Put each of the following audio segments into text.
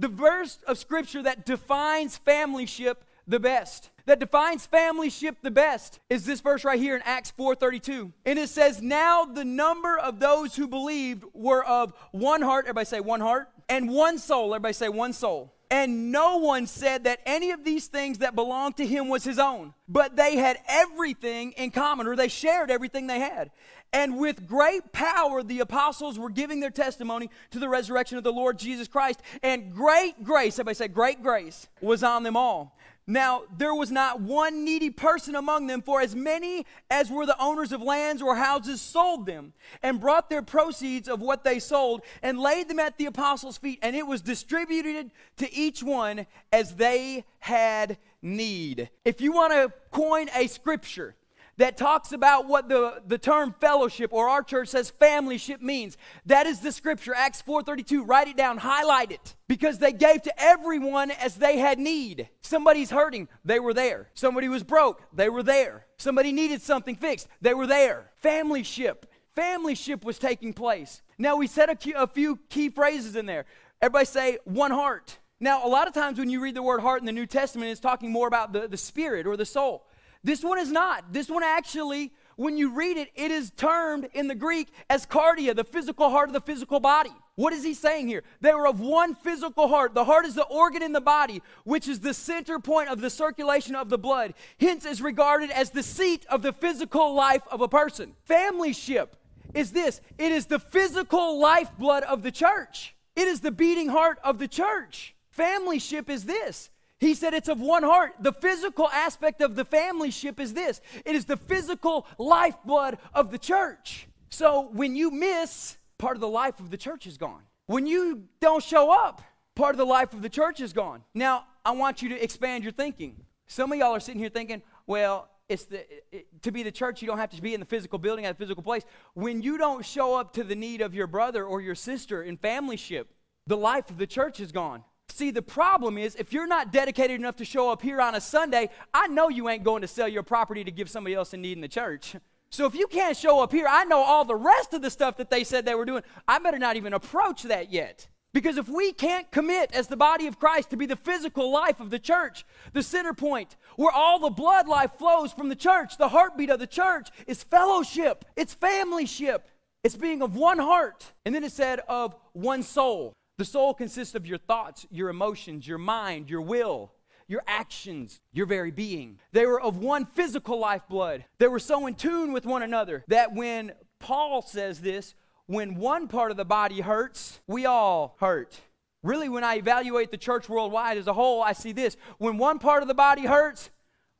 the verse of scripture that defines familyship the best that defines familyship the best is this verse right here in Acts 4:32. And it says, "Now the number of those who believed were of one heart, everybody say one heart, and one soul, everybody say one soul." And no one said that any of these things that belonged to him was his own, but they had everything in common, or they shared everything they had. And with great power, the apostles were giving their testimony to the resurrection of the Lord Jesus Christ. And great grace, everybody say, great grace was on them all. Now, there was not one needy person among them, for as many as were the owners of lands or houses sold them and brought their proceeds of what they sold and laid them at the apostles' feet, and it was distributed to each one as they had need. If you want to coin a scripture, that talks about what the, the term fellowship or our church says familyship means. That is the scripture, Acts 4.32. Write it down, highlight it. Because they gave to everyone as they had need. Somebody's hurting, they were there. Somebody was broke, they were there. Somebody needed something fixed, they were there. Familyship. Familyship was taking place. Now we said a, a few key phrases in there. Everybody say one heart. Now, a lot of times when you read the word heart in the New Testament, it's talking more about the, the spirit or the soul. This one is not. This one actually, when you read it, it is termed in the Greek as cardia, the physical heart of the physical body. What is he saying here? They were of one physical heart. The heart is the organ in the body, which is the center point of the circulation of the blood, hence, is regarded as the seat of the physical life of a person. Familyship is this it is the physical lifeblood of the church, it is the beating heart of the church. Familyship is this he said it's of one heart. The physical aspect of the family ship is this it is the physical lifeblood of the church. So when you miss, part of the life of the church is gone. When you don't show up, part of the life of the church is gone. Now, I want you to expand your thinking. Some of y'all are sitting here thinking, well, it's the it, to be the church you don't have to be in the physical building at a physical place when you don't show up to the need of your brother or your sister in family ship the life of the church is gone See, the problem is if you're not dedicated enough to show up here on a Sunday, I know you ain't going to sell your property to give somebody else in need in the church. So if you can't show up here, I know all the rest of the stuff that they said they were doing. I better not even approach that yet. Because if we can't commit as the body of Christ to be the physical life of the church, the center point, where all the blood life flows from the church, the heartbeat of the church is fellowship, it's familyship, it's being of one heart. And then it said of one soul. The soul consists of your thoughts, your emotions, your mind, your will, your actions, your very being. They were of one physical lifeblood. They were so in tune with one another that when Paul says this, when one part of the body hurts, we all hurt. Really, when I evaluate the church worldwide as a whole, I see this. When one part of the body hurts,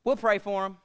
we'll pray for them.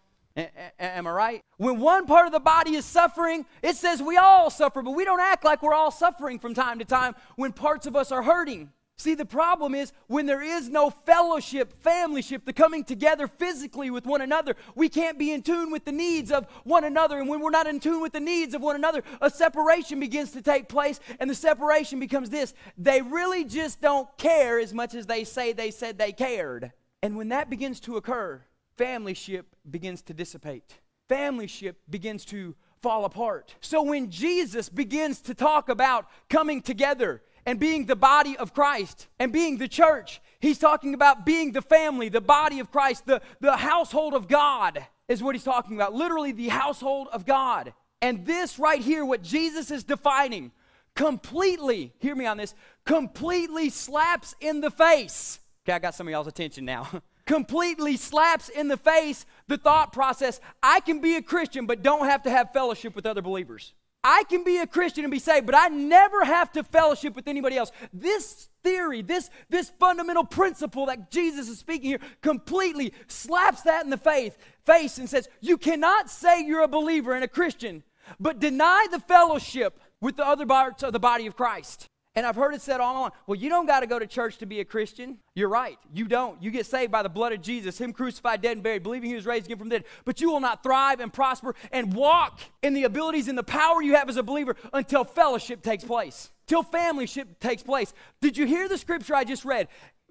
Am I right? When one part of the body is suffering, it says we all suffer, but we don't act like we're all suffering from time to time when parts of us are hurting. See, the problem is when there is no fellowship, familyship, the coming together physically with one another, we can't be in tune with the needs of one another. And when we're not in tune with the needs of one another, a separation begins to take place. And the separation becomes this they really just don't care as much as they say they said they cared. And when that begins to occur, familyship begins to dissipate. Familyship begins to fall apart. So when Jesus begins to talk about coming together and being the body of Christ and being the church, he's talking about being the family, the body of Christ, the, the household of God is what he's talking about. Literally, the household of God. And this right here, what Jesus is defining, completely, hear me on this, completely slaps in the face. Okay, I got some of y'all's attention now. completely slaps in the face the thought process I can be a Christian but don't have to have fellowship with other believers. I can be a Christian and be saved, but I never have to fellowship with anybody else. This theory, this, this fundamental principle that Jesus is speaking here, completely slaps that in the faith, face and says, You cannot say you're a believer and a Christian, but deny the fellowship with the other parts of the body of Christ. And I've heard it said all along, well, you don't got to go to church to be a Christian. You're right. You don't. You get saved by the blood of Jesus, Him crucified, dead, and buried, believing He was raised again from the dead. But you will not thrive and prosper and walk in the abilities and the power you have as a believer until fellowship takes place, till familyship takes place. Did you hear the scripture I just read?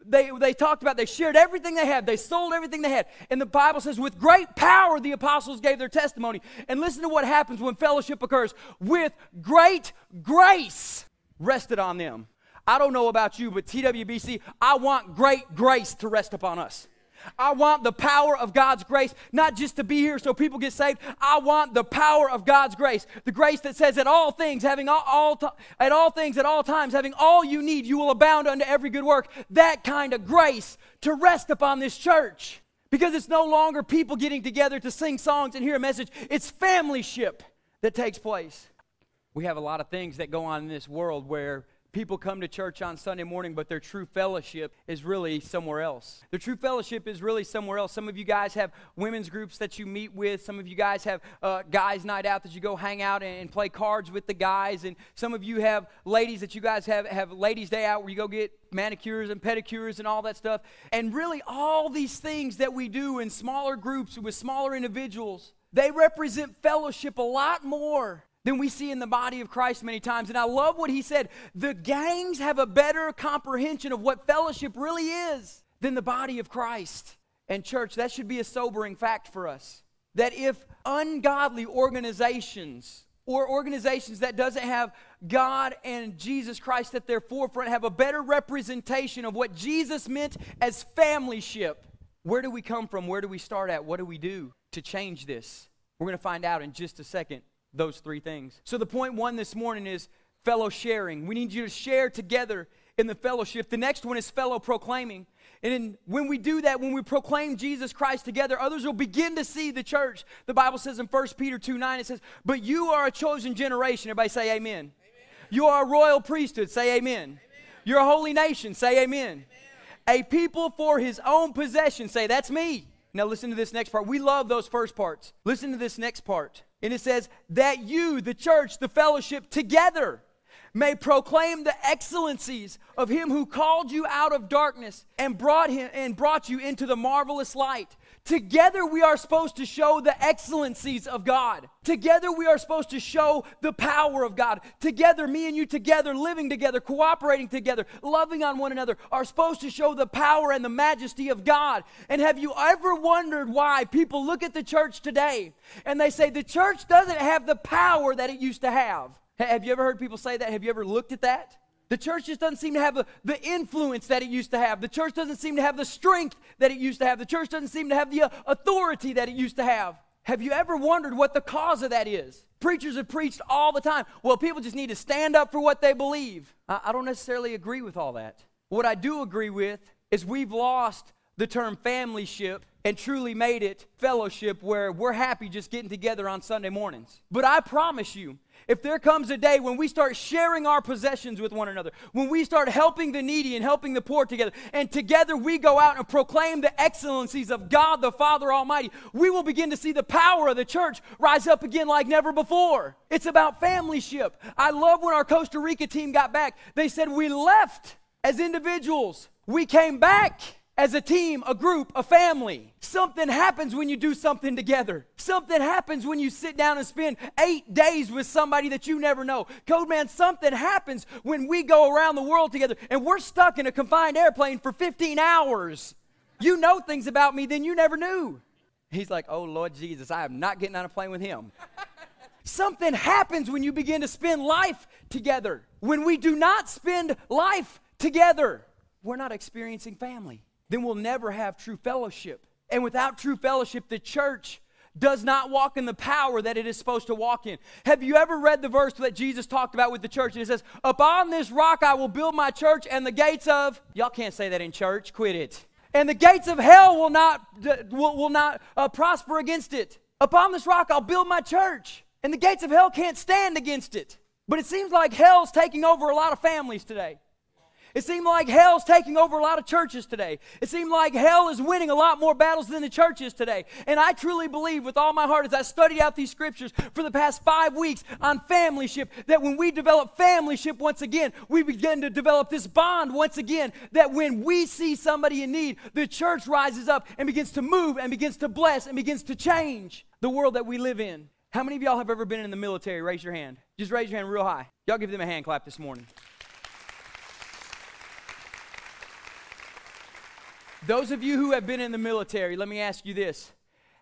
They, they talked about they shared everything they had they sold everything they had and the bible says with great power the apostles gave their testimony and listen to what happens when fellowship occurs with great grace rested on them. I don't know about you, but TWBC, I want great grace to rest upon us. I want the power of God's grace, not just to be here so people get saved. I want the power of God's grace. The grace that says at all things, having all, all to, at all things at all times, having all you need, you will abound unto every good work. That kind of grace to rest upon this church. Because it's no longer people getting together to sing songs and hear a message. It's familyship that takes place. We have a lot of things that go on in this world where people come to church on Sunday morning, but their true fellowship is really somewhere else. Their true fellowship is really somewhere else. Some of you guys have women's groups that you meet with. Some of you guys have uh, guys' night out that you go hang out and, and, play cards with the guys. And some of you have ladies that you guys have, have ladies' day out where you go get manicures and pedicures and all that stuff. And really, all these things that we do in smaller groups with smaller individuals, they represent fellowship a lot more than we see in the body of Christ many times. And I love what he said. The gangs have a better comprehension of what fellowship really is than the body of Christ. And, church, that should be a sobering fact for us. That if ungodly organizations or organizations that doesn't have God and Jesus Christ at their forefront have a better representation of what Jesus meant as familyship, where do we come from? Where do we start at? What do we do to change this? We're going to find out in just a second those three things. So, the point one this morning is fellow sharing. We need you to share together in the fellowship. The next one is fellow proclaiming. And in, when we do that, when we proclaim Jesus Christ together, others will begin to see the church. The Bible says in 1 Peter 2 9, it says, But you are a chosen generation. Everybody say amen. amen. You are a royal priesthood. Say amen. amen. You're a holy nation. Say amen. amen. A people for his own possession. Say, That's me. Now listen to this next part. We love those first parts. Listen to this next part. And it says, that you, the church, the fellowship, together may proclaim the excellencies of him who called you out of darkness and brought him and brought you into the marvelous light. Together we are supposed to show the excellencies of God. Together we are supposed to show the power of God. Together, me and you together, living together, cooperating together, loving on one another, are supposed to show the power and the majesty of God. And have you ever wondered why people look at the church today and they say the church doesn't have the power that it used to have? Have you ever heard people say that? Have you ever looked at that? The church just doesn't seem to have the, influence that it used to have. The church doesn't seem to have the strength that it used to have. The church doesn't seem to have the uh, authority that it used to have. Have you ever wondered what the cause of that is? Preachers have preached all the time. Well, people just need to stand up for what they believe. I don't necessarily agree with all that. What I do agree with is we've lost the term familyship and truly made it fellowship where we're happy just getting together on Sunday mornings. But I promise you, if there comes a day when we start sharing our possessions with one another, when we start helping the needy and helping the poor together, and together we go out and proclaim the excellencies of God the Father Almighty, we will begin to see the power of the church rise up again like never before. It's about familyship. I love when our Costa Rica team got back, they said, We left as individuals, we came back as a team, a group, a family. Something happens when you do something together. Something happens when you sit down and spend eight days with somebody that you never know. Code man, something happens when we go around the world together and we're stuck in a confined airplane for 15 hours. You know things about me then you never knew. He's like, oh Lord Jesus, I am not getting on a plane with him. something happens when you begin to spend life together. When we do not spend life together, we're not experiencing family then we'll never have true fellowship. And without true fellowship, the church does not walk in the power that it is supposed to walk in. Have you ever read the verse that Jesus talked about with the church? And it says, Upon this rock I will build my church, and the gates of, y'all can't say that in church, quit it. And the gates of hell will not, will, will not uh, prosper against it. Upon this rock I'll build my church, and the gates of hell can't stand against it. But it seems like hell's taking over a lot of families today. It seemed like hell's taking over a lot of churches today. It seemed like hell is winning a lot more battles than the church is today. And I truly believe with all my heart as I study out these scriptures for the past five weeks on familyship that when we develop familyship once again, we begin to develop this bond once again. That when we see somebody in need, the church rises up and begins to move and begins to bless and begins to change the world that we live in. How many of y'all have ever been in the military? Raise your hand. Just raise your hand real high. Y'all give them a hand clap this morning. Those of you who have been in the military, let me ask you this.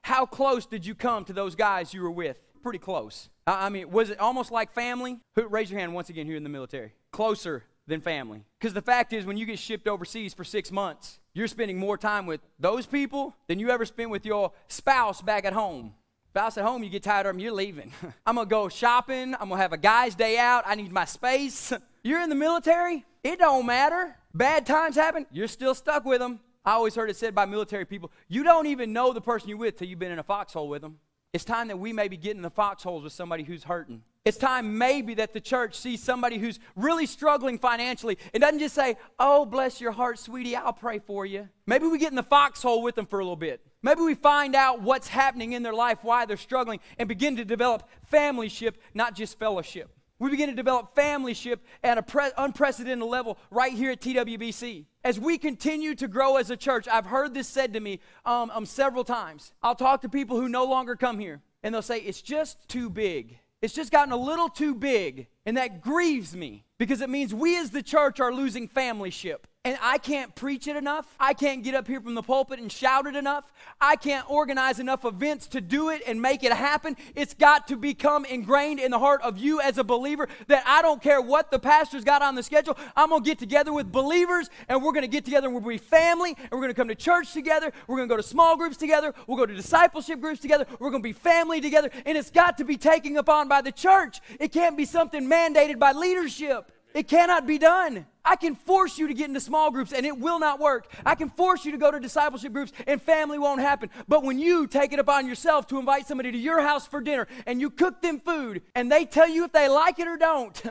How close did you come to those guys you were with? Pretty close. I mean, was it almost like family? Who, raise your hand once again here in the military. Closer than family. Because the fact is, when you get shipped overseas for six months, you're spending more time with those people than you ever spent with your spouse back at home. Spouse at home, you get tired of them, you're leaving. I'm gonna go shopping. I'm gonna have a guy's day out. I need my space. You're in the military. It don't matter. Bad times happen. You're still stuck with them. I always heard it said by military people, you don't even know the person you're with till you've been in a foxhole with them. It's time that we maybe get in the foxholes with somebody who's hurting. It's time maybe that the church sees somebody who's really struggling financially and doesn't just say, Oh, bless your heart, sweetie, I'll pray for you. Maybe we get in the foxhole with them for a little bit. Maybe we find out what's happening in their life, why they're struggling, and begin to develop familyship, not just fellowship. We begin to develop familyship at an pre- unprecedented level right here at TWBC. As we continue to grow as a church, I've heard this said to me um, um, several times. I'll talk to people who no longer come here, and they'll say, It's just too big. It's just gotten a little too big, and that grieves me because it means we as the church are losing familyship. And I can't preach it enough. I can't get up here from the pulpit and shout it enough. I can't organize enough events to do it and make it happen. It's got to become ingrained in the heart of you as a believer that I don't care what the pastor's got on the schedule. I'm going to get together with believers and we're going to get together and we'll be family and we're going to come to church together. We're going to go to small groups together. We'll go to discipleship groups together. We're going to be family together. And it's got to be taken upon by the church. It can't be something mandated by leadership. It cannot be done. I can force you to get into small groups and it will not work. I can force you to go to discipleship groups and family won't happen. But when you take it upon yourself to invite somebody to your house for dinner and you cook them food and they tell you if they like it or don't,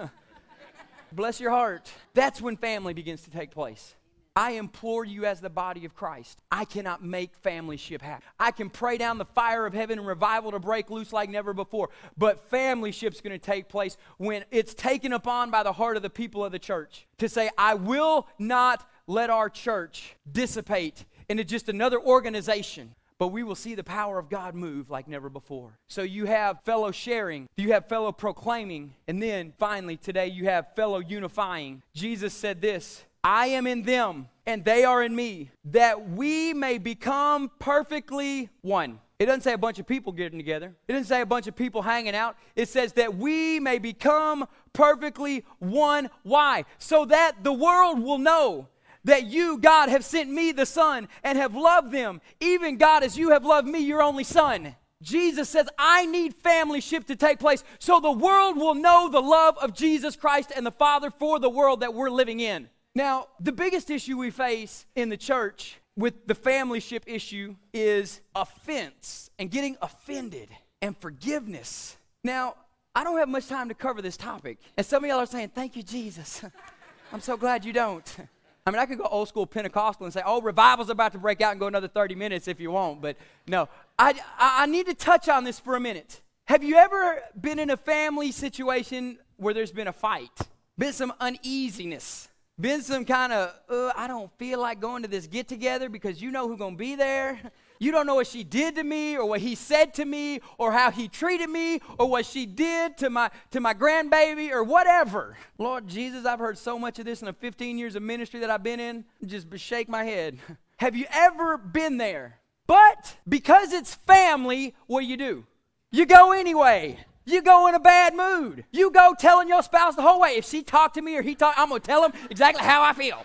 bless your heart, that's when family begins to take place. I implore you as the body of Christ. I cannot make familyship happen. I can pray down the fire of heaven and revival to break loose like never before. But familyship's going to take place when it's taken upon by the heart of the people of the church to say, I will not let our church dissipate into just another organization but we will see the power of God move like never before. So you have fellow sharing, you have fellow proclaiming, and then finally today you have fellow unifying. Jesus said this I am in them and they are in me, that we may become perfectly one. It doesn't say a bunch of people getting together. It doesn't say a bunch of people hanging out. It says that we may become perfectly one. Why? So that the world will know that you, God, have sent me, the Son, and have loved them, even God, as you have loved me, your only Son. Jesus says, I need familyship to take place so the world will know the love of Jesus Christ and the Father for the world that we're living in. Now, the biggest issue we face in the church with the familyship issue is offense and getting offended and forgiveness. Now, I don't have much time to cover this topic. And some of y'all are saying, Thank you, Jesus. I'm so glad you don't. I mean, I could go old school Pentecostal and say, oh, revival's about to break out and go another 30 minutes if you want. But no, I, I need to touch on this for a minute. Have you ever been in a family situation where there's been a fight, been some uneasiness? Been some kind of, uh, I don't feel like going to this get together because you know who's going to be there. You don't know what she did to me or what he said to me or how he treated me or what she did to my to my grandbaby or whatever. Lord Jesus, I've heard so much of this in the 15 years of ministry that I've been in. Just shake my head. Have you ever been there? But because it's family, what do you do? You go anyway. You go in a bad mood. You go telling your spouse the whole way. If she talked to me or he talked, I'm going to tell him exactly how I feel.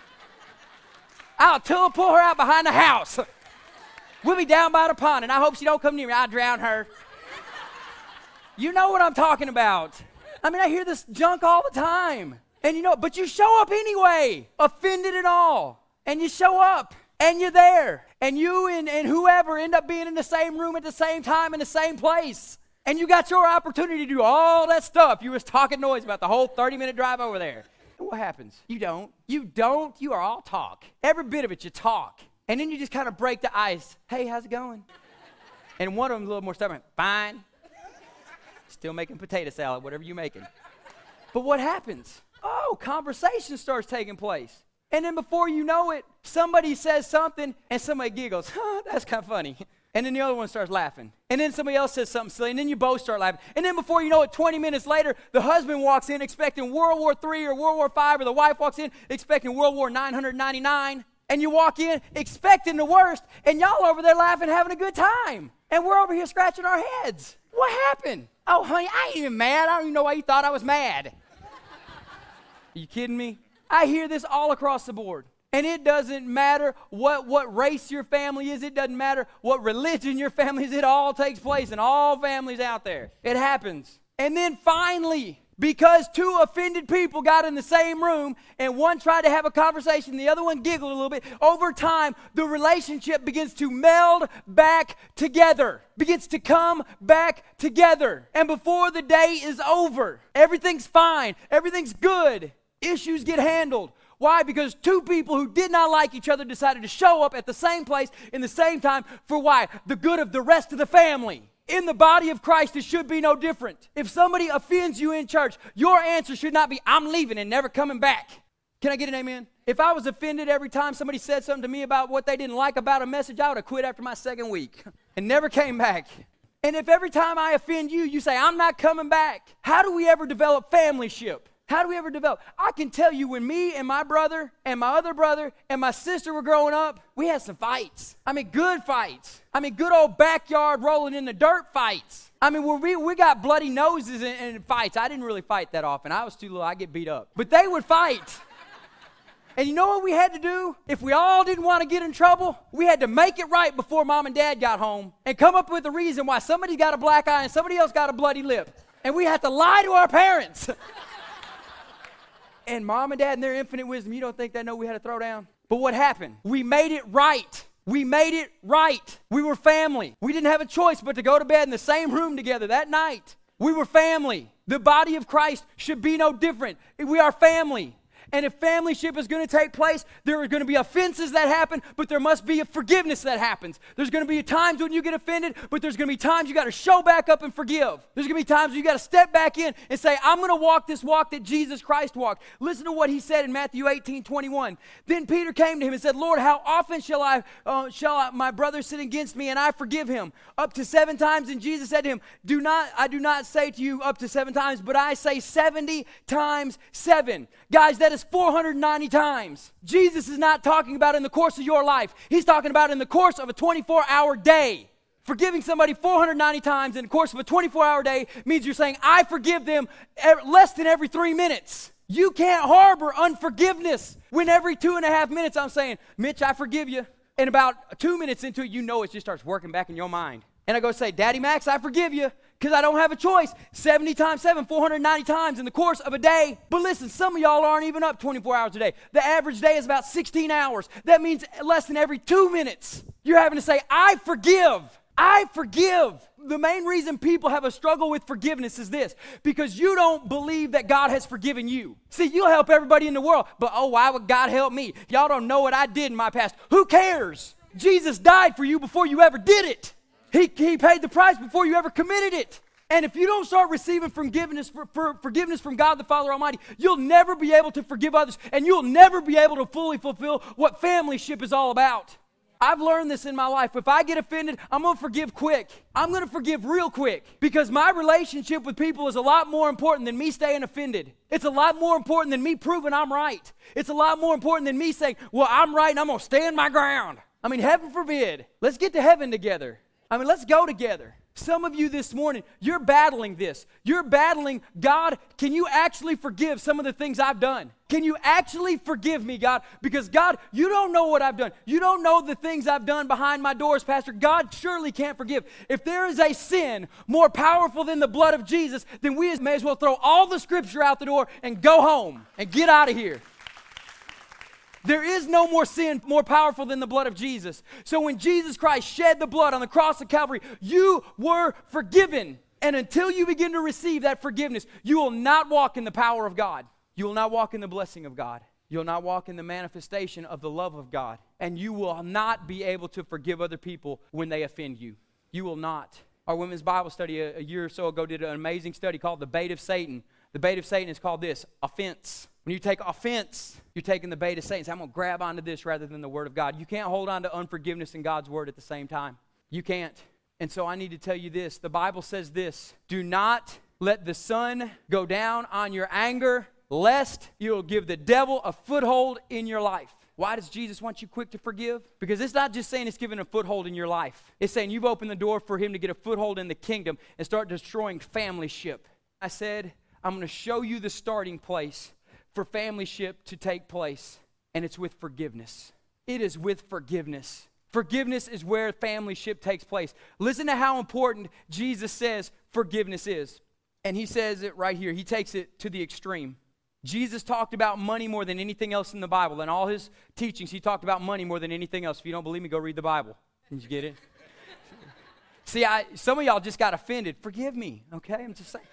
I'll tell, pull her out behind the house. We'll be down by the pond, and I hope she don't come near me. I'll drown her. You know what I'm talking about. I mean, I hear this junk all the time. And you know, but you show up anyway, offended and all. And you show up, and you're there. And you and, and whoever end up being in the same room at the same time in the same place and you got your opportunity to do all that stuff you was talking noise about the whole 30 minute drive over there. And what happens? You don't. You don't. You are all talk. Every bit of it, you talk. And then you just kind of break the ice. Hey, how's it going? And one of them's a little more stubborn. Fine. Still making potato salad, whatever you're making. But what happens? Oh, conversation starts taking place. And then before you know it, somebody says something and somebody giggles. Huh, that's kind of funny. And then the other one starts laughing. And then somebody else says something silly. And then you both start laughing. And then before you know it, 20 minutes later, the husband walks in expecting World War III or World War V, or the wife walks in expecting World War 999. And you walk in expecting the worst. And y'all over there laughing, having a good time. And we're over here scratching our heads. What happened? Oh, honey, I ain't even mad. I don't even know why you thought I was mad. Are you kidding me? I hear this all across the board. And it doesn't matter what, what race your family is, it doesn't matter what religion your family is, it all takes place in all families out there. It happens. And then finally, because two offended people got in the same room and one tried to have a conversation, the other one giggled a little bit, over time, the relationship begins to meld back together, begins to come back together. And before the day is over, everything's fine, everything's good, issues get handled. Why? Because two people who did not like each other decided to show up at the same place in the same time for why? The good of the rest of the family. In the body of Christ, it should be no different. If somebody offends you in church, your answer should not be, I'm leaving and never coming back. Can I get an amen? If I was offended every time somebody said something to me about what they didn't like about a message, I would have quit after my second week and never came back. And if every time I offend you, you say, I'm not coming back, how do we ever develop family ship? How do we ever develop? I can tell you when me and my brother and my other brother and my sister were growing up, we had some fights. I mean, good fights. I mean, good old backyard rolling in the dirt fights. I mean, we, we got bloody noses in, fights. I didn't really fight that often. I was too little. I get beat up. But they would fight. And you know what we had to do? If we all didn't want to get in trouble, we had to make it right before mom and dad got home and come up with a reason why somebody got a black eye and somebody else got a bloody lip. And we had to lie to our parents. And mom and dad, in their infinite wisdom, you don't think they know we had to throw down? But what happened? We made it right. We made it right. We were family. We didn't have a choice but to go to bed in the same room together that night. We were family. The body of Christ should be no different. We are family. And if family ship is going to take place, there are going to be offenses that happen, but there must be a forgiveness that happens. There's going to be times when you get offended, but there's going to be times you got to show back up and forgive. There's going to be times you got to step back in and say, I'm going to walk this walk that Jesus Christ walked. Listen to what he said in Matthew 18 21. Then Peter came to him and said, Lord, how often shall I, uh, shall I, my brother sin against me and I forgive him? Up to seven times. And Jesus said to him, Do not, I do not say to you up to seven times, but I say 70 times seven. Guys, that is 490 times. Jesus is not talking about in the course of your life, He's talking about in the course of a 24 hour day. Forgiving somebody 490 times in the course of a 24 hour day means you're saying, I forgive them less than every three minutes. You can't harbor unforgiveness when every two and a half minutes I'm saying, Mitch, I forgive you. And about two minutes into it, you know it just starts working back in your mind. And I go say, Daddy Max, I forgive you because I don't have a choice. 70 times 7, 490 times in the course of a day. But listen, some of y'all aren't even up 24 hours a day. The average day is about 16 hours. That means less than every two minutes, you're having to say, I forgive. I forgive. The main reason people have a struggle with forgiveness is this because you don't believe that God has forgiven you. See, you'll help everybody in the world, but oh, why would God help me? Y'all don't know what I did in my past. Who cares? Jesus died for you before you ever did it. He, he paid the price before you ever committed it. And if you don't start receiving forgiveness, for, for, forgiveness from God the Father Almighty, you'll never be able to forgive others, and you'll never be able to fully fulfill what family ship is all about. I've learned this in my life. If I get offended, I'm going to forgive quick. I'm going to forgive real quick because my relationship with people is a lot more important than me staying offended. It's a lot more important than me proving I'm right. It's a lot more important than me saying, Well, I'm right and I'm going to stand my ground. I mean, heaven forbid. Let's get to heaven together. I mean, let's go together. Some of you this morning, you're battling this. You're battling, God, can you actually forgive some of the things I've done? Can you actually forgive me, God? Because, God, you don't know what I've done. You don't know the things I've done behind my doors, Pastor. God surely can't forgive. If there is a sin more powerful than the blood of Jesus, then we may as well throw all the scripture out the door and go home and get out of here. There is no more sin more powerful than the blood of Jesus. So when Jesus Christ shed the blood on the cross of Calvary, you were forgiven. And until you begin to receive that forgiveness, you will not walk in the power of God. You will not walk in the blessing of God. You'll not walk in the manifestation of the love of God. And you will not be able to forgive other people when they offend you. You will not. Our women's Bible study a, year or so ago did an amazing study called The Bait of Satan. The bait of Satan is called this offense. When you take offense, you're taking the bait of Satan. I'm going to grab onto this rather than the Word of God. You can't hold on to unforgiveness and God's Word at the same time. You can't. And so I need to tell you this the Bible says this do not let the sun go down on your anger, lest you'll give the devil a foothold in your life. Why does Jesus want you quick to forgive? Because it's not just saying it's giving a foothold in your life. It's saying you've opened the door for him to get a foothold in the kingdom and start destroying family ship. I said, I'm going to show you the starting place for family ship to take place, and it's with forgiveness. It is with forgiveness. Forgiveness is where family ship takes place. Listen to how important Jesus says forgiveness is. And he says it right here. He takes it to the extreme. Jesus talked about money more than anything else in the Bible. In all his teachings, he talked about money more than anything else. If you don't believe me, go read the Bible. Did you get it? See, I, some of y'all just got offended. Forgive me, okay? I'm just saying.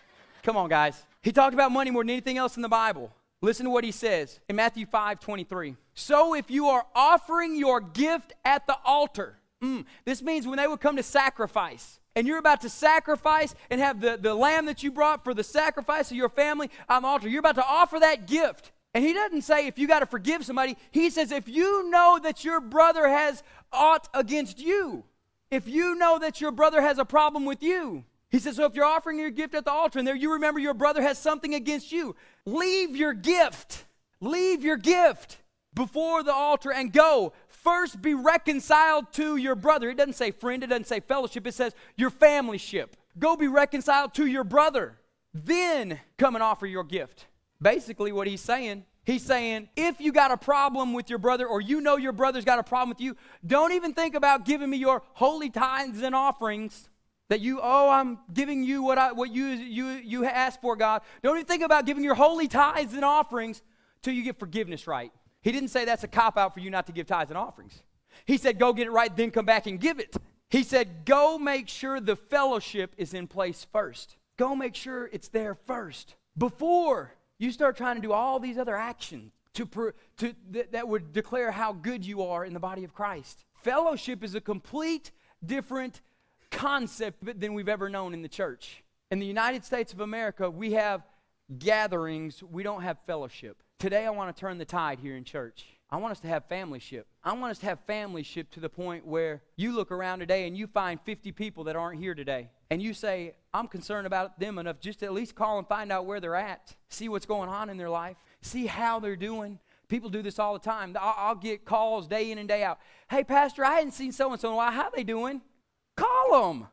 Come on, guys. He talked about money more than anything else in the Bible. Listen to what he says in Matthew 5 23. So if you are offering your gift at the altar, mm, this means when they would come to sacrifice, and you're about to sacrifice and have the, the lamb that you brought for the sacrifice of your family on the altar, you're about to offer that gift. And he doesn't say if you got to forgive somebody, he says if you know that your brother has aught against you, if you know that your brother has a problem with you, he says, so if you're offering your gift at the altar and there you remember your brother has something against you, leave your gift. Leave your gift before the altar and go. First be reconciled to your brother. It doesn't say friend, it doesn't say fellowship, it says your family ship. Go be reconciled to your brother. Then come and offer your gift. Basically, what he's saying, he's saying, if you got a problem with your brother or you know your brother's got a problem with you, don't even think about giving me your holy tithes and offerings that you, oh, I'm giving you what, I, what you, you, you asked for, God. Don't even think about giving your holy tithes and offerings till you get forgiveness right. He didn't say that's a cop out for you not to give tithes and offerings. He said, go get it right, then come back and give it. He said, go make sure the fellowship is in place first. Go make sure it's there first before you start trying to do all these other actions to, to, that, that would declare how good you are in the body of Christ. Fellowship is a complete different concept than we've ever known in the church. In the United States of America, we have gatherings, we don't have fellowship. Today, I want to turn the tide here in church. I want us to have family ship. I want us to have family ship to the point where you look around today and you find 50 people that aren't here today. And you say, I'm concerned about them enough just to at least call and find out where they're at, see what's going on in their life, see how they're doing. People do this all the time. I'll, I'll get calls day in and day out. Hey, Pastor, I hadn't seen so and so in a while. How they doing? Call them.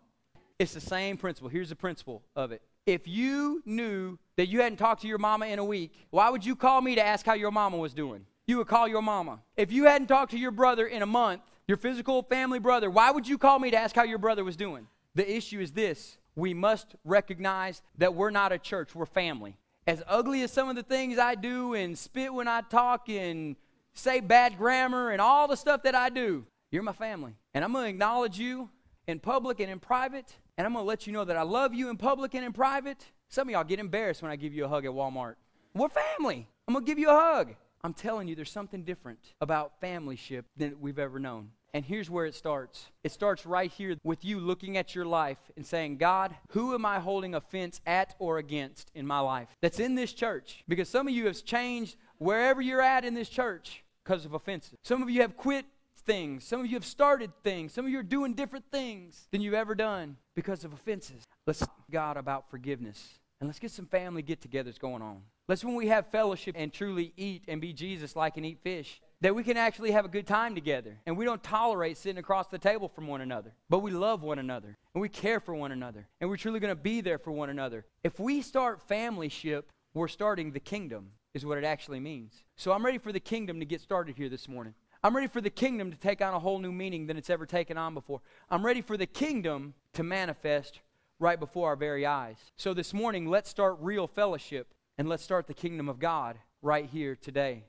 It's the same principle. Here's the principle of it. If you knew that you hadn't talked to your mama in a week, why would you call me to ask how your mama was doing? You would call your mama. If you hadn't talked to your brother in a month, your physical family brother, why would you call me to ask how your brother was doing? The issue is this we must recognize that we're not a church, we're family. As ugly as some of the things I do and spit when I talk and say bad grammar and all the stuff that I do, you're my family. And I'm going to acknowledge you in public and in private. And I'm going to let you know that I love you in public and in private. Some of y'all get embarrassed when I give you a hug at Walmart. We're family. I'm going to give you a hug. I'm telling you, there's something different about family ship than we've ever known. And here's where it starts it starts right here with you looking at your life and saying, God, who am I holding offense at or against in my life that's in this church? Because some of you have changed wherever you're at in this church because of offenses. Some of you have quit things. Some of you have started things. Some of you are doing different things than you've ever done because of offenses. Let's talk God about forgiveness. And let's get some family get togethers going on. Let's when we have fellowship and truly eat and be Jesus like and eat fish, that we can actually have a good time together. And we don't tolerate sitting across the table from one another, but we love one another and we care for one another and we're truly going to be there for one another. If we start family ship, we're starting the kingdom, is what it actually means. So I'm ready for the kingdom to get started here this morning. I'm ready for the kingdom to take on a whole new meaning than it's ever taken on before. I'm ready for the kingdom to manifest right before our very eyes. So this morning, let's start real fellowship and let's start the kingdom of God right here today.